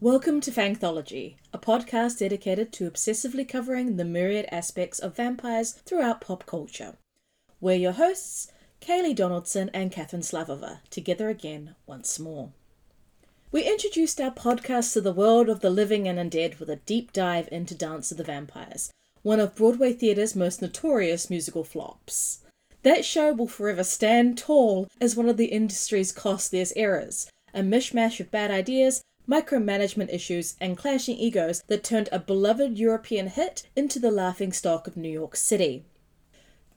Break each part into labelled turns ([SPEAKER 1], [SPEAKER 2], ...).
[SPEAKER 1] Welcome to Fangthology, a podcast dedicated to obsessively covering the myriad aspects of vampires throughout pop culture. We're your hosts, Kayleigh Donaldson and Catherine Slavova, together again once more. We introduced our podcast to the world of the living and undead with a deep dive into Dance of the Vampires, one of Broadway theatre's most notorious musical flops. That show will forever stand tall as one of the industry's costliest errors, a mishmash of bad ideas micromanagement issues, and clashing egos that turned a beloved European hit into the laughing stock of New York City.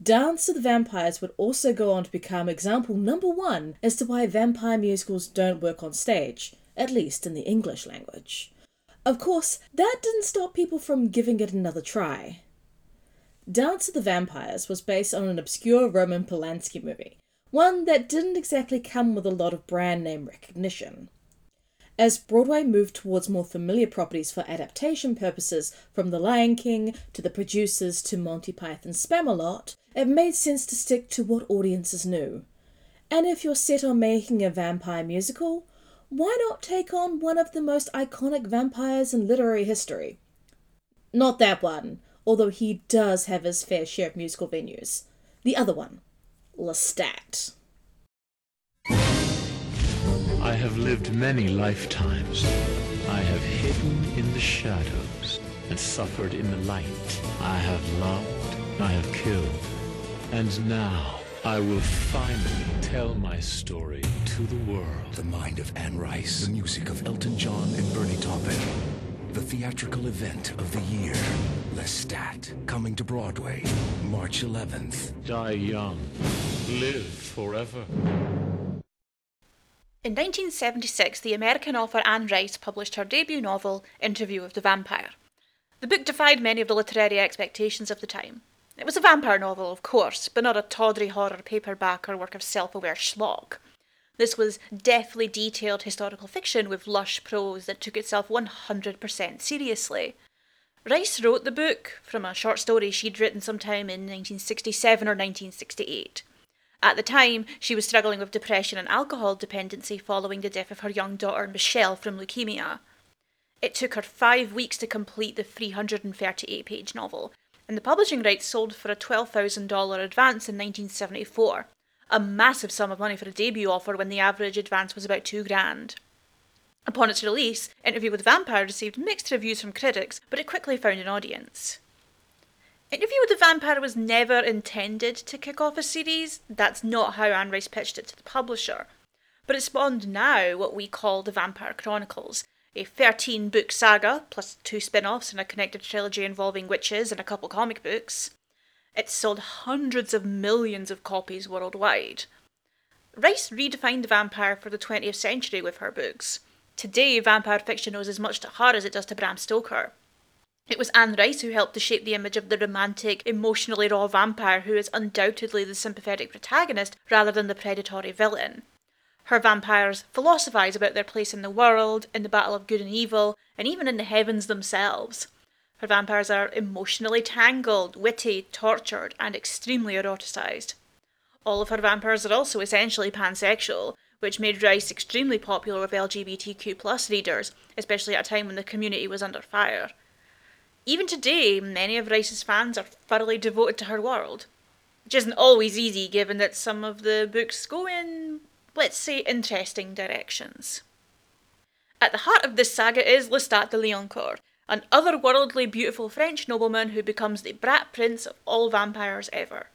[SPEAKER 1] Dance of the Vampires would also go on to become example number one as to why vampire musicals don't work on stage, at least in the English language. Of course, that didn't stop people from giving it another try. Dance of the Vampires was based on an obscure Roman Polanski movie, one that didn't exactly come with a lot of brand name recognition. As Broadway moved towards more familiar properties for adaptation purposes, from The Lion King to the producers to Monty Python's Spamalot, it made sense to stick to what audiences knew. And if you're set on making a vampire musical, why not take on one of the most iconic vampires in literary history? Not that one, although he does have his fair share of musical venues. The other one, Lestat.
[SPEAKER 2] I have lived many lifetimes. I have hidden in the shadows and suffered in the light. I have loved, I have killed, and now I will finally tell my story to the world.
[SPEAKER 3] The mind of Anne Rice, the music of Elton John and Bernie Taupin. The theatrical event of the year, Lestat, coming to Broadway, March 11th.
[SPEAKER 2] Die young, live forever.
[SPEAKER 4] In 1976, the American author Anne Rice published her debut novel, Interview with the Vampire. The book defied many of the literary expectations of the time. It was a vampire novel, of course, but not a tawdry horror paperback or work of self aware schlock. This was deftly detailed historical fiction with lush prose that took itself 100% seriously. Rice wrote the book from a short story she'd written sometime in 1967 or 1968. At the time, she was struggling with depression and alcohol dependency following the death of her young daughter Michelle from leukemia. It took her five weeks to complete the 338 page novel, and the publishing rights sold for a $12,000 advance in 1974, a massive sum of money for a debut offer when the average advance was about two grand. Upon its release, Interview with the Vampire received mixed reviews from critics, but it quickly found an audience. Interview with the Vampire was never intended to kick off a series. That's not how Anne Rice pitched it to the publisher. But it spawned now what we call the Vampire Chronicles, a 13 book saga, plus two spin offs and a connected trilogy involving witches and a couple comic books. It's sold hundreds of millions of copies worldwide. Rice redefined the vampire for the 20th century with her books. Today, vampire fiction owes as much to her as it does to Bram Stoker. It was Anne Rice who helped to shape the image of the romantic, emotionally raw vampire who is undoubtedly the sympathetic protagonist rather than the predatory villain. Her vampires philosophize about their place in the world, in the battle of good and evil, and even in the heavens themselves. Her vampires are emotionally tangled, witty, tortured, and extremely eroticized. All of her vampires are also essentially pansexual, which made Rice extremely popular with LGBTQ readers, especially at a time when the community was under fire. Even today, many of Rice's fans are thoroughly devoted to her world, which isn't always easy given that some of the books go in, let's say, interesting directions. At the heart of this saga is Lestat de Lioncourt, an otherworldly beautiful French nobleman who becomes the brat prince of all vampires ever.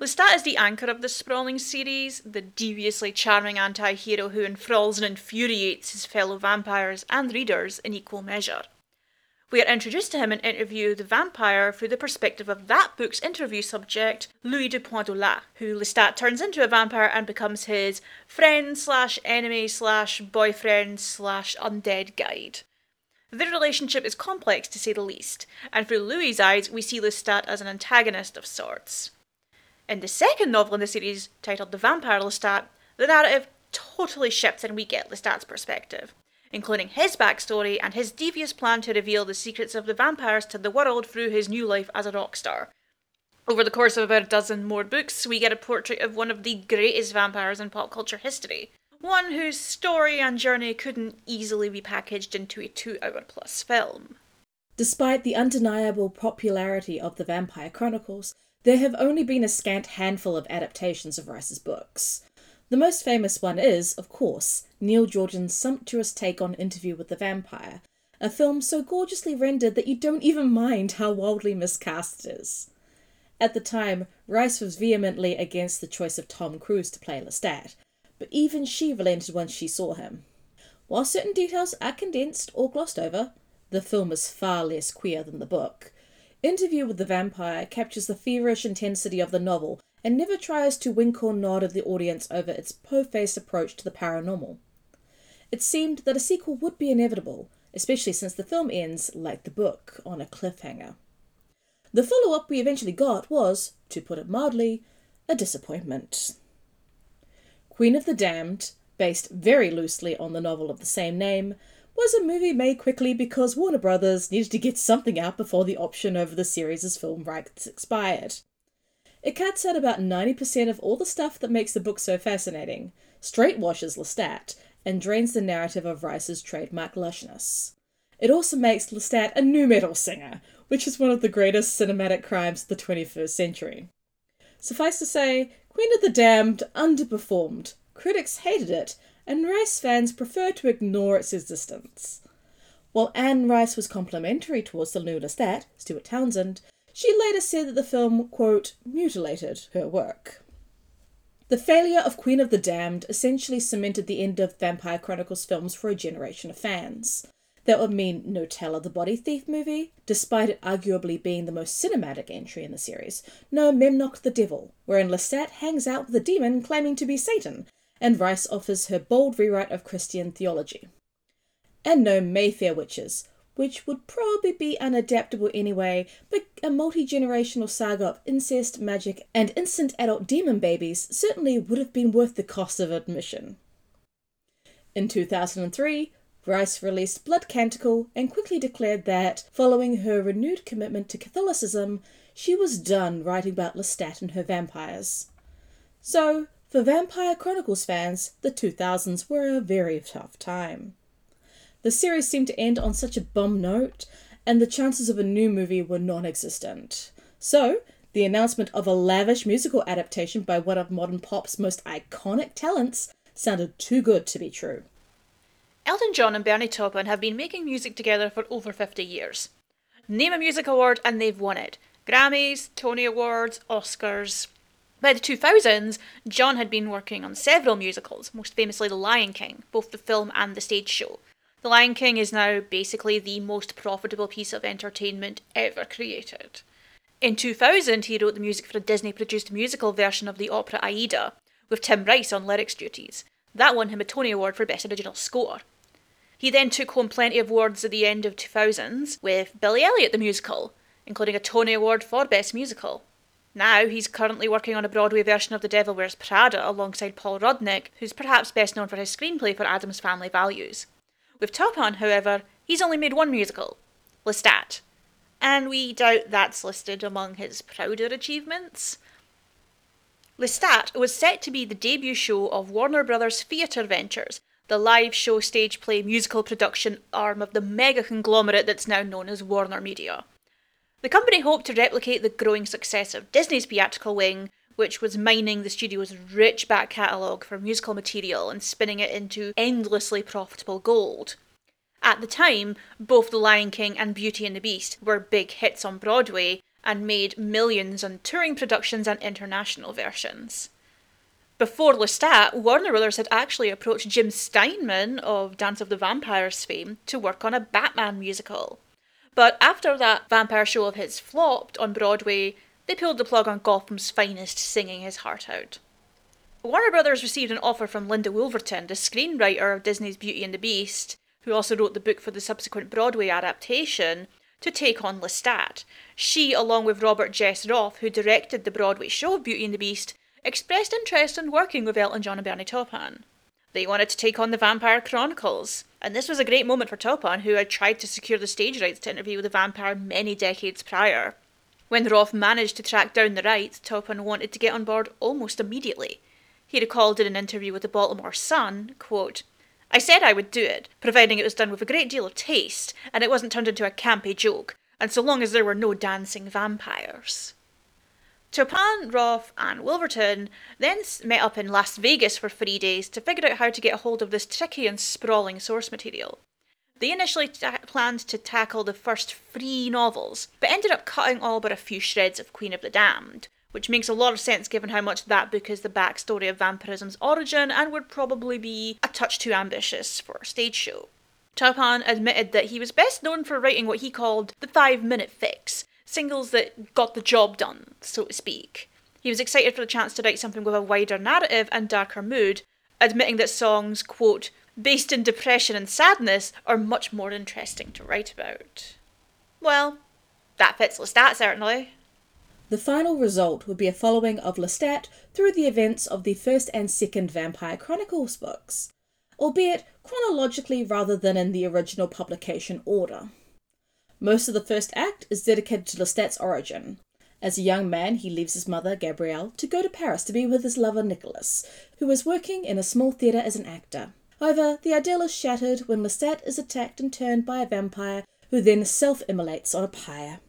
[SPEAKER 4] Lestat is the anchor of the sprawling series, the deviously charming anti hero who enthralls and infuriates his fellow vampires and readers in equal measure. We are introduced to him in Interview the Vampire through the perspective of that book's interview subject, Louis de Pointe who Lestat turns into a vampire and becomes his friend slash enemy slash boyfriend slash undead guide. Their relationship is complex to say the least, and through Louis's eyes, we see Lestat as an antagonist of sorts. In the second novel in the series, titled The Vampire Lestat, the narrative totally shifts and we get Lestat's perspective, including his backstory and his devious plan to reveal the secrets of the vampires to the world through his new life as a rock star. Over the course of about a dozen more books, we get a portrait of one of the greatest vampires in pop culture history, one whose story and journey couldn't easily be packaged into a two hour plus film.
[SPEAKER 1] Despite the undeniable popularity of the Vampire Chronicles, there have only been a scant handful of adaptations of Rice's books. The most famous one is, of course, Neil Jordan's sumptuous take on Interview with the Vampire, a film so gorgeously rendered that you don't even mind how wildly miscast it is. At the time, Rice was vehemently against the choice of Tom Cruise to play Lestat, but even she relented once she saw him. While certain details are condensed or glossed over, the film is far less queer than the book. Interview with the Vampire captures the feverish intensity of the novel and never tries to wink or nod at the audience over its po faced approach to the paranormal. It seemed that a sequel would be inevitable, especially since the film ends, like the book, on a cliffhanger. The follow up we eventually got was, to put it mildly, a disappointment. Queen of the Damned, based very loosely on the novel of the same name, was a movie made quickly because Warner Brothers needed to get something out before the option over the series' film rights expired. It cuts out about 90% of all the stuff that makes the book so fascinating, straight washes Lestat, and drains the narrative of Rice's trademark lushness. It also makes Lestat a nu metal singer, which is one of the greatest cinematic crimes of the 21st century. Suffice to say, Queen of the Damned underperformed. Critics hated it, and Rice fans preferred to ignore its existence. While Anne Rice was complimentary towards the new Lestat, Stuart Townsend, she later said that the film, quote, mutilated her work. The failure of Queen of the Damned essentially cemented the end of Vampire Chronicles films for a generation of fans. That would mean no Tale of the Body Thief movie, despite it arguably being the most cinematic entry in the series, no Memnoch the Devil, wherein Lestat hangs out with a demon claiming to be Satan, and Rice offers her bold rewrite of Christian theology. And no Mayfair Witches, which would probably be unadaptable anyway, but a multi generational saga of incest, magic, and instant adult demon babies certainly would have been worth the cost of admission. In 2003, Rice released Blood Canticle and quickly declared that, following her renewed commitment to Catholicism, she was done writing about Lestat and her vampires. So, for Vampire Chronicles fans, the 2000s were a very tough time. The series seemed to end on such a bum note, and the chances of a new movie were non existent. So, the announcement of a lavish musical adaptation by one of modern pop's most iconic talents sounded too good to be true.
[SPEAKER 4] Elton John and Bernie Taupin have been making music together for over 50 years. Name a music award and they've won it. Grammys, Tony Awards, Oscars. By the 2000s, John had been working on several musicals, most famously The Lion King, both the film and the stage show. The Lion King is now basically the most profitable piece of entertainment ever created. In 2000, he wrote the music for a Disney produced musical version of the opera Aida, with Tim Rice on lyrics duties. That won him a Tony Award for Best Original Score. He then took home plenty of awards at the end of 2000s with Billy Elliot the musical, including a Tony Award for Best Musical. Now he's currently working on a Broadway version of The Devil Wears Prada alongside Paul Rudnick, who's perhaps best known for his screenplay for Addams Family Values. With Taupin, however, he's only made one musical, Lestat, and we doubt that's listed among his prouder achievements. Lestat was set to be the debut show of Warner Brothers Theatre Ventures, the live show stage play musical production arm of the mega conglomerate that's now known as Warner Media. The company hoped to replicate the growing success of Disney's theatrical wing, which was mining the studio's rich back catalogue for musical material and spinning it into endlessly profitable gold. At the time, both The Lion King and Beauty and the Beast were big hits on Broadway and made millions on touring productions and international versions. Before Lestat, Warner Brothers had actually approached Jim Steinman of Dance of the Vampires fame to work on a Batman musical. But after that vampire show of his flopped on Broadway, they pulled the plug on Gotham's finest singing his heart out. Warner Brothers received an offer from Linda Woolverton, the screenwriter of Disney's Beauty and the Beast, who also wrote the book for the subsequent Broadway adaptation, to take on Lestat. She, along with Robert Jess Roth, who directed the Broadway show Beauty and the Beast, expressed interest in working with Elton John and Bernie Taupin. They wanted to take on the Vampire Chronicles, and this was a great moment for Taupin, who had tried to secure the stage rights to interview with the vampire many decades prior. When Roth managed to track down the rights, Taupin wanted to get on board almost immediately. He recalled in an interview with the Baltimore Sun, quote, I said I would do it, providing it was done with a great deal of taste, and it wasn't turned into a campy joke, and so long as there were no dancing vampires. Taupin, Roth, and Woolverton then met up in Las Vegas for three days to figure out how to get a hold of this tricky and sprawling source material. They initially ta- planned to tackle the first three novels, but ended up cutting all but a few shreds of Queen of the Damned, which makes a lot of sense given how much that book is the backstory of vampirism's origin and would probably be a touch too ambitious for a stage show. Taupin admitted that he was best known for writing what he called the five minute fix, singles that got the job done, so to speak. He was excited for the chance to write something with a wider narrative and darker mood, admitting that songs, quote, based in depression and sadness are much more interesting to write about. Well, that fits Lestat certainly.
[SPEAKER 1] The final result would be a following of Lestat through the events of the first and second Vampire Chronicles books, albeit chronologically rather than in the original publication order. Most of the first act is dedicated to Lestat's origin. As a young man, he leaves his mother, Gabrielle, to go to Paris to be with his lover, Nicholas, who is working in a small theatre as an actor. However, the idyll is shattered when Lestat is attacked and turned by a vampire who then self immolates on a pyre.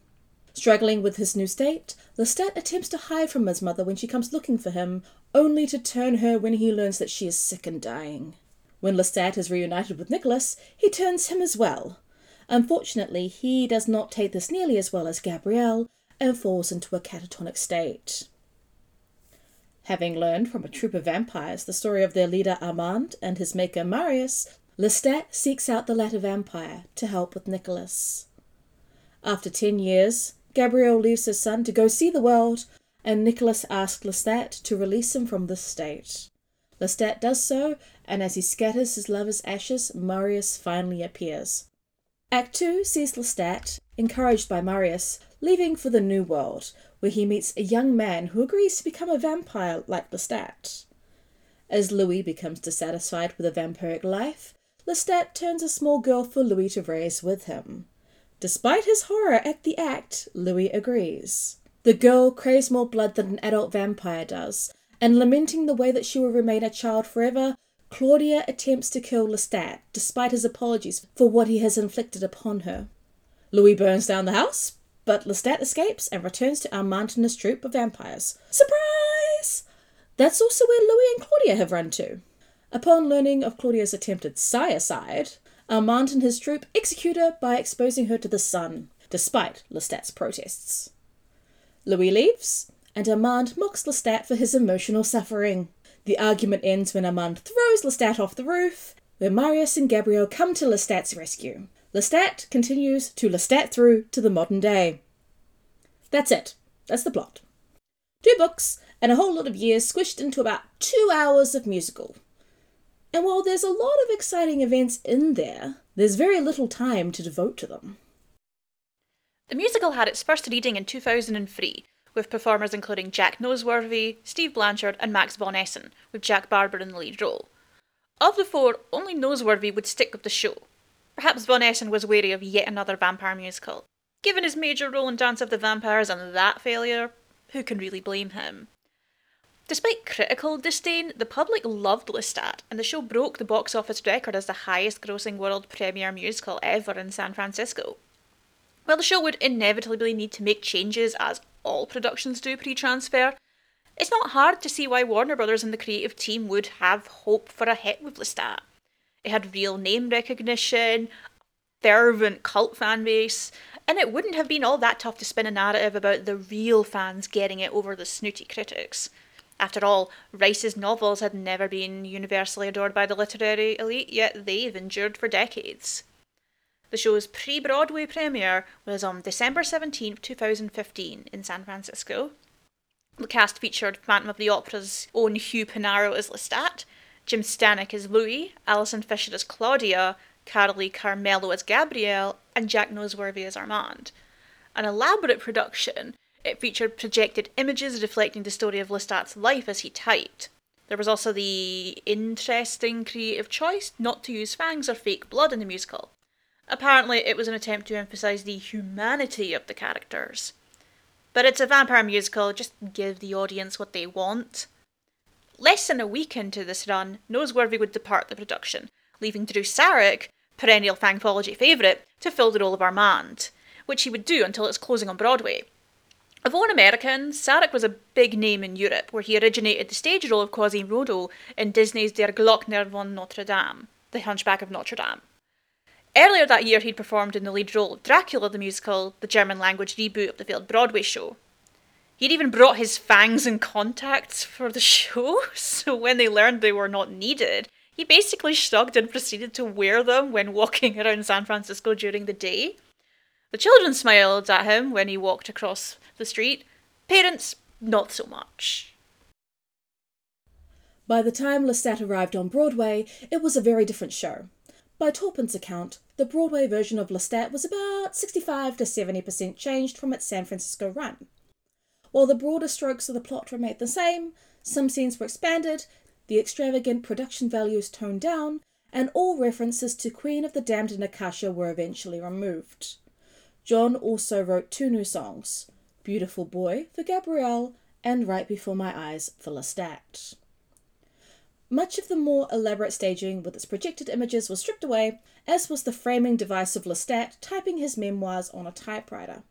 [SPEAKER 1] Struggling with his new state, Lestat attempts to hide from his mother when she comes looking for him, only to turn her when he learns that she is sick and dying. When Lestat is reunited with Nicholas, he turns him as well. Unfortunately, he does not take this nearly as well as Gabrielle and falls into a catatonic state. Having learned from a troop of vampires the story of their leader Armand and his maker Marius, Lestat seeks out the latter vampire to help with Nicholas. After ten years, Gabrielle leaves her son to go see the world, and Nicholas asks Lestat to release him from this state. Lestat does so, and as he scatters his lover's ashes, Marius finally appears. Act 2 sees Lestat, encouraged by Marius, leaving for the New World, where he meets a young man who agrees to become a vampire like Lestat. As Louis becomes dissatisfied with a vampiric life, Lestat turns a small girl for Louis to raise with him. Despite his horror at the act, Louis agrees. The girl craves more blood than an adult vampire does, and lamenting the way that she will remain a child forever, Claudia attempts to kill Lestat, despite his apologies for what he has inflicted upon her. Louis burns down the house, but Lestat escapes and returns to Armand and his troop of vampires. Surprise! That's also where Louis and Claudia have run to. Upon learning of Claudia's attempted sciocide, Armand and his troop execute her by exposing her to the sun, despite Lestat's protests. Louis leaves, and Armand mocks Lestat for his emotional suffering. The argument ends when Armand throws Lestat off the roof, where Marius and Gabrielle come to Lestat's rescue. Lestat continues to Lestat through to the modern day. That's it. That's the plot. Two books and a whole lot of years squished into about two hours of musical. And while there's a lot of exciting events in there, there's very little time to devote to them.
[SPEAKER 4] The musical had its first reading in 2003, with performers including Jack Noseworthy, Steve Blanchard, and Max von Essen, with Jack Barber in the lead role. Of the four, only Noseworthy would stick with the show. Perhaps von Essen was wary of yet another vampire musical. Given his major role in Dance of the Vampires and that failure, who can really blame him? Despite critical disdain, the public loved Lestat, and the show broke the box office record as the highest grossing world premiere musical ever in San Francisco. While the show would inevitably need to make changes, as all productions do pre transfer, it's not hard to see why Warner Brothers and the creative team would have hope for a hit with Lestat. It had real name recognition, fervent cult fan base, and it wouldn't have been all that tough to spin a narrative about the real fans getting it over the snooty critics. After all, Rice's novels had never been universally adored by the literary elite, yet they've endured for decades. The show's pre Broadway premiere was on December 17, 2015, in San Francisco. The cast featured Phantom of the Opera's own Hugh Panaro as Lestat, Jim Stanek as Louis, Alison Fisher as Claudia, Carolee Carmello as Gabrielle, and Jack Noseworthy as Armand. An elaborate production, it featured projected images reflecting the story of Lestat's life as he typed. There was also the interesting creative choice not to use fangs or fake blood in the musical. Apparently, it was an attempt to emphasise the humanity of the characters. But it's a vampire musical, just give the audience what they want. Less than a week into this run, Noseworthy would depart the production, leaving Drew Sarich, perennial Fangthology favourite, to fill the role of Armand, which he would do until its closing on Broadway. Of all Americans, Sarich was a big name in Europe, where he originated the stage role of Quasimodo in Disney's Der Glöckner von Notre Dame, The Hunchback of Notre Dame. Earlier that year, he'd performed in the lead role of Dracula the musical, the German language reboot of the failed Broadway show. He'd even brought his fangs and contacts for the show, so when they learned they were not needed, he basically shrugged and proceeded to wear them when walking around San Francisco during the day. The children smiled at him when he walked across the street. Parents, not so much.
[SPEAKER 1] By the time Lestat arrived on Broadway, it was a very different show. By Taupin's account, the Broadway version of Lestat was about 65 to 70% changed from its San Francisco run. While the broader strokes of the plot remained the same, some scenes were expanded, the extravagant production values toned down, and all references to Queen of the Damned and Akasha were eventually removed. John also wrote two new songs Beautiful Boy for Gabrielle and Right Before My Eyes for Lestat. Much of the more elaborate staging with its projected images was stripped away, as was the framing device of Lestat typing his memoirs on a typewriter.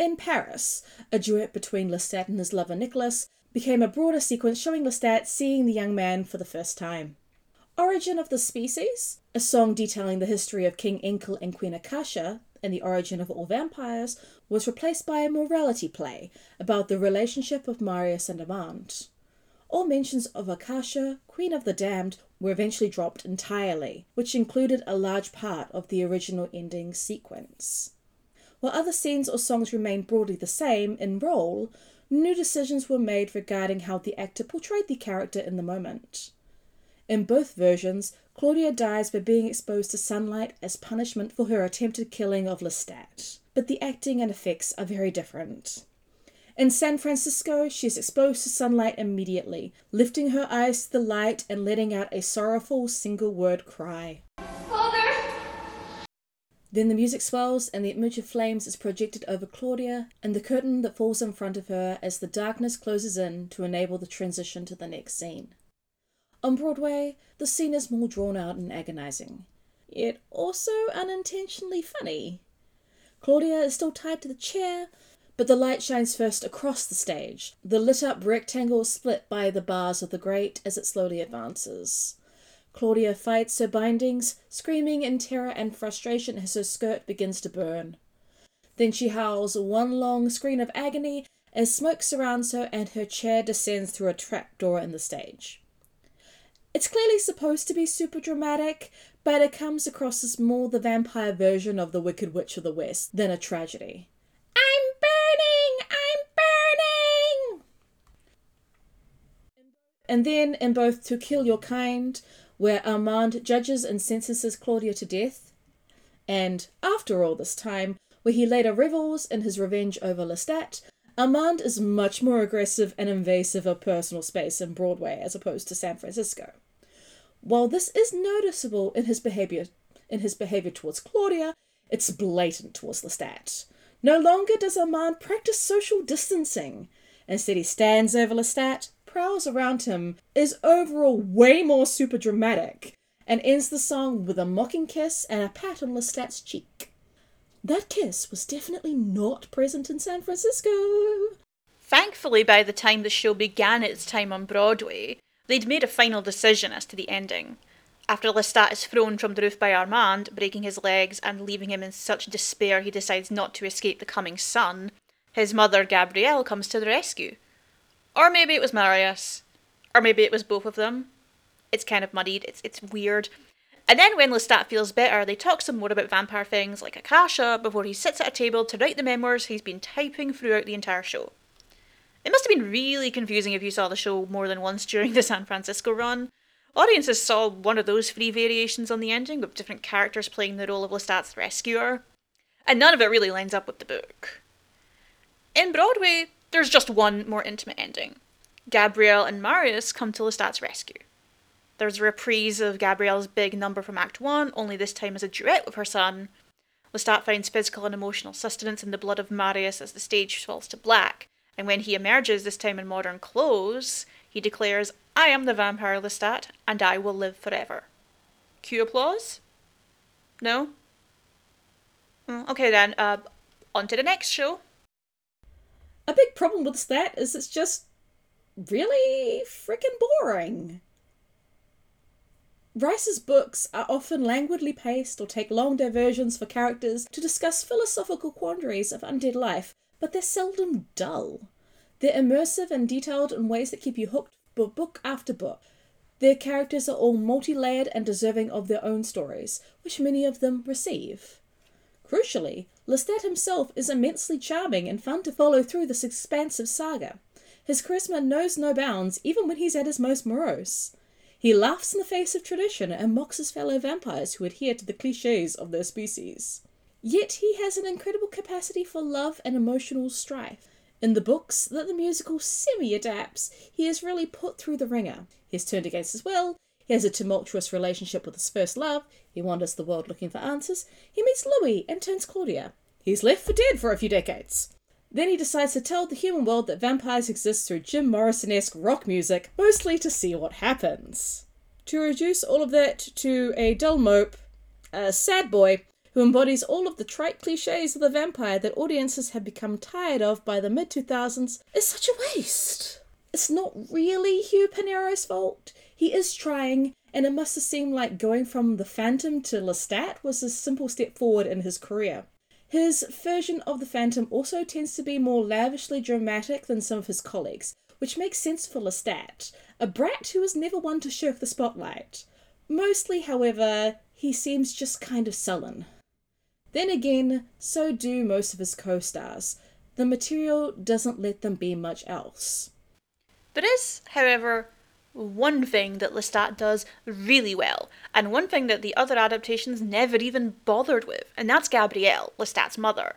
[SPEAKER 1] In Paris, a duet between Lestat and his lover Nicholas became a broader sequence showing Lestat seeing the young man for the first time. Origin of the Species, a song detailing the history of King Enkil and Queen Akasha and the origin of all vampires, was replaced by a morality play about the relationship of Marius and Armand. All mentions of Akasha, Queen of the Damned, were eventually dropped entirely, which included a large part of the original ending sequence. While other scenes or songs remained broadly the same in role, new decisions were made regarding how the actor portrayed the character in the moment. In both versions, Claudia dies by being exposed to sunlight as punishment for her attempted killing of Lestat, but the acting and effects are very different. In San Francisco, she is exposed to sunlight immediately, lifting her eyes to the light and letting out a sorrowful single word cry. Then the music swells and the image of flames is projected over Claudia and the curtain that falls in front of her as the darkness closes in to enable the transition to the next scene. On Broadway, the scene is more drawn out and agonizing, yet also unintentionally funny. Claudia is still tied to the chair, but the light shines first across the stage. The lit up rectangle split by the bars of the grate as it slowly advances. Claudia fights her bindings, screaming in terror and frustration as her skirt begins to burn. Then she howls one long scream of agony as smoke surrounds her and her chair descends through a trapdoor in the stage. It's clearly supposed to be super dramatic, but it comes across as more the vampire version of The Wicked Witch of the West than a tragedy. I'm burning! I'm burning! And then in both To Kill Your Kind, where Armand judges and sentences Claudia to death, and After All This Time, where he later revels in his revenge over Lestat, Armand is much more aggressive and invasive of personal space in Broadway as opposed to San Francisco. While this is noticeable in his behavior in his behavior towards Claudia, it's blatant towards Lestat. No longer does Armand practice social distancing. Instead, he stands over Lestat, prowls around him, is overall way more super dramatic, and ends the song with a mocking kiss and a pat on Lestat's cheek. That kiss was definitely not present in San Francisco.
[SPEAKER 4] Thankfully, by the time the show began its time on Broadway, they'd made a final decision as to the ending. After Lestat is thrown from the roof by Armand, breaking his legs and leaving him in such despair he decides not to escape the coming sun, his mother, Gabrielle, comes to the rescue. Or maybe it was Marius. Or maybe it was both of them. It's kind of muddied, it's, it's weird. And then when Lestat feels better, they talk some more about vampire things like Akasha before he sits at a table to write the memoirs he's been typing throughout the entire show. It must have been really confusing if you saw the show more than once during the San Francisco run. Audiences saw one of those three variations on the ending with different characters playing the role of Lestat's rescuer. and none of it really lines up with the book. In Broadway, there's just one more intimate ending. Gabrielle and Marius come to Lestat's rescue. There's a reprise of Gabrielle's big number from Act 1, only this time as a duet with her son. Lestat finds physical and emotional sustenance in the blood of Marius as the stage falls to black, and when he emerges, this time in modern clothes, he declares, I am the vampire Lestat, and I will live forever. Cue applause? No? Mm, okay then, uh, on to the next show.
[SPEAKER 1] A big problem with that is it's just really freaking boring. Rice's books are often languidly paced or take long diversions for characters to discuss philosophical quandaries of undead life, but they're seldom dull. They're immersive and detailed in ways that keep you hooked for book after book. Their characters are all multi layered and deserving of their own stories, which many of them receive. Crucially, Lestat himself is immensely charming and fun to follow through this expansive saga. His charisma knows no bounds, even when he's at his most morose. He laughs in the face of tradition and mocks his fellow vampires who adhere to the cliches of their species. Yet he has an incredible capacity for love and emotional strife. In the books that the musical semi adapts, he is really put through the ringer. He is turned against his will, he has a tumultuous relationship with his first love, he wanders the world looking for answers, he meets Louis and turns Claudia. He's left for dead for a few decades. Then he decides to tell the human world that vampires exist through Jim Morrison esque rock music, mostly to see what happens. To reduce all of that to a dull mope, a sad boy who embodies all of the trite cliches of the vampire that audiences have become tired of by the mid 2000s, is such a waste. It's not really Hugh Panaro's fault. He is trying, and it must have seemed like going from the Phantom to Lestat was a simple step forward in his career. His version of the Phantom also tends to be more lavishly dramatic than some of his colleagues, which makes sense for Lestat, a brat who is never one to shirk the spotlight. Mostly, however, he seems just kind of sullen. Then again, so do most of his co stars. The material doesn't let them be much else.
[SPEAKER 4] There is, however, one thing that Lestat does really well, and one thing that the other adaptations never even bothered with, and that's Gabrielle, Lestat's mother.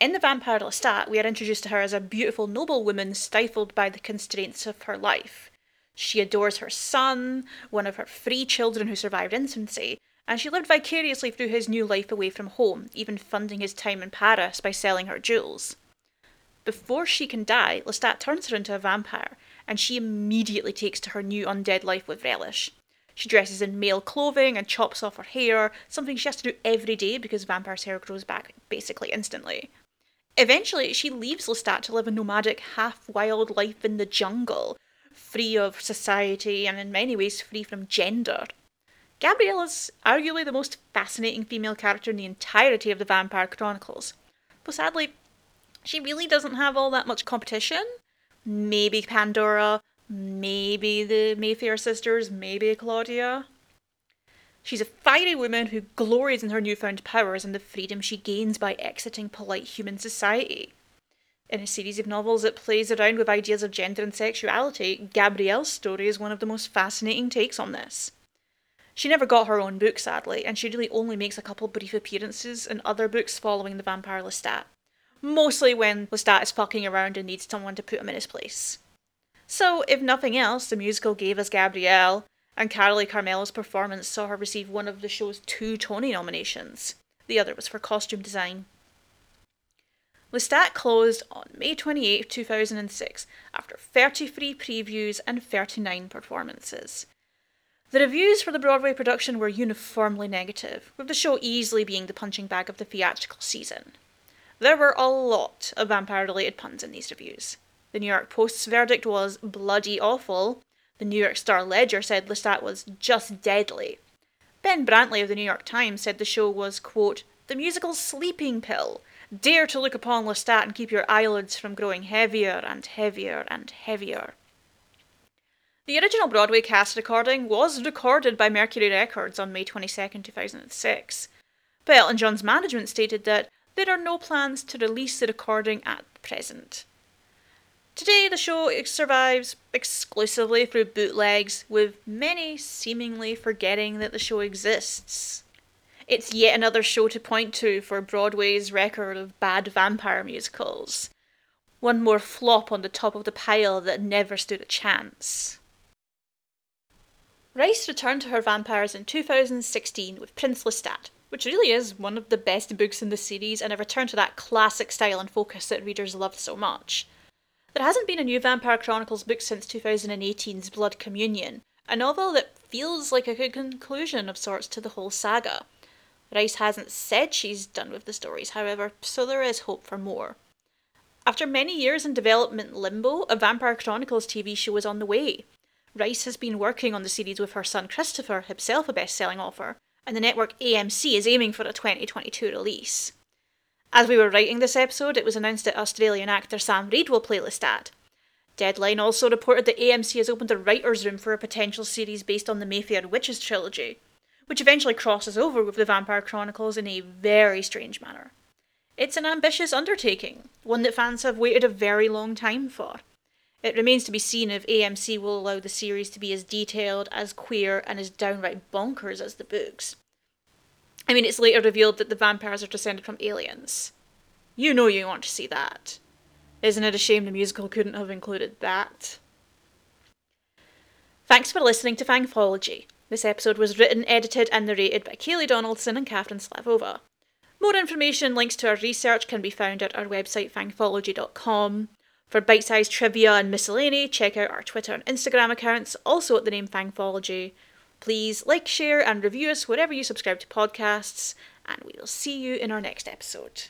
[SPEAKER 4] In The Vampire Lestat, we are introduced to her as a beautiful noblewoman stifled by the constraints of her life. She adores her son, one of her three children who survived infancy, and she lived vicariously through his new life away from home, even funding his time in Paris by selling her jewels. Before she can die, Lestat turns her into a vampire and she immediately takes to her new undead life with relish. She dresses in male clothing and chops off her hair, something she has to do every day because vampire's hair grows back basically instantly. Eventually, she leaves Lestat to live a nomadic, half wild life in the jungle, free of society and in many ways free from gender. Gabrielle is arguably the most fascinating female character in the entirety of the Vampire Chronicles, but sadly, she really doesn't have all that much competition maybe Pandora, maybe the Mayfair sisters, maybe Claudia. She's a fiery woman who glories in her newfound powers and the freedom she gains by exiting polite human society. In a series of novels that plays around with ideas of gender and sexuality, Gabrielle's story is one of the most fascinating takes on this. She never got her own book, sadly, and she really only makes a couple brief appearances in other books following The Vampire Lestat mostly when Lestat is fucking around and needs someone to put him in his place. So, if nothing else, the musical gave us Gabrielle, and Carolee Carmello's performance saw her receive one of the show's two Tony nominations. The other was for costume design. Lestat closed on May 28, 2006, after 33 previews and 39 performances. The reviews for the Broadway production were uniformly negative, with the show easily being the punching bag of the theatrical season. There were a lot of vampire related puns in these reviews. The New York Post's verdict was bloody awful. The New York Star Ledger said Lestat was just deadly. Ben Brantley of the New York Times said the show was, quote, the musical sleeping pill. Dare to look upon Lestat and keep your eyelids from growing heavier and heavier and heavier. The original Broadway cast recording was recorded by Mercury Records on May 22, 2006. But Elton John's management stated that there are no plans to release the recording at present. Today, the show survives exclusively through bootlegs, with many seemingly forgetting that the show exists. It's yet another show to point to for Broadway's record of bad vampire musicals. One more flop on the top of the pile that never stood a chance. Rice returned to her vampires in 2016 with Prince Lestat, which really is one of the best books in the series and a return to that classic style and focus that readers loved so much. There hasn't been a new Vampire Chronicles book since 2018's Blood Communion, a novel that feels like a good conclusion of sorts to the whole saga. Rice hasn't said she's done with the stories, however, so there is hope for more. After many years in development limbo, a Vampire Chronicles TV show is on the way. Rice has been working on the series with her son Christopher, himself a best selling author, and the network AMC is aiming for a 2022 release. As we were writing this episode, it was announced that Australian actor Sam Reid will play Lestat. Deadline also reported that AMC has opened a writer's room for a potential series based on the Mayfair Witches trilogy, which eventually crosses over with the Vampire Chronicles in a very strange manner. It's an ambitious undertaking, one that fans have waited a very long time for. It remains to be seen if AMC will allow the series to be as detailed, as queer, and as downright bonkers as the books. I mean, it's later revealed that the vampires are descended from aliens. You know you want to see that. Isn't it a shame the musical couldn't have included that? Thanks for listening to Fangthology. This episode was written, edited, and narrated by Kayleigh Donaldson and Catherine Slavova. More information links to our research can be found at our website fangthology.com. For bite sized trivia and miscellany, check out our Twitter and Instagram accounts, also at the name Fangthology. Please like, share, and review us wherever you subscribe to podcasts, and we will see you in our next episode.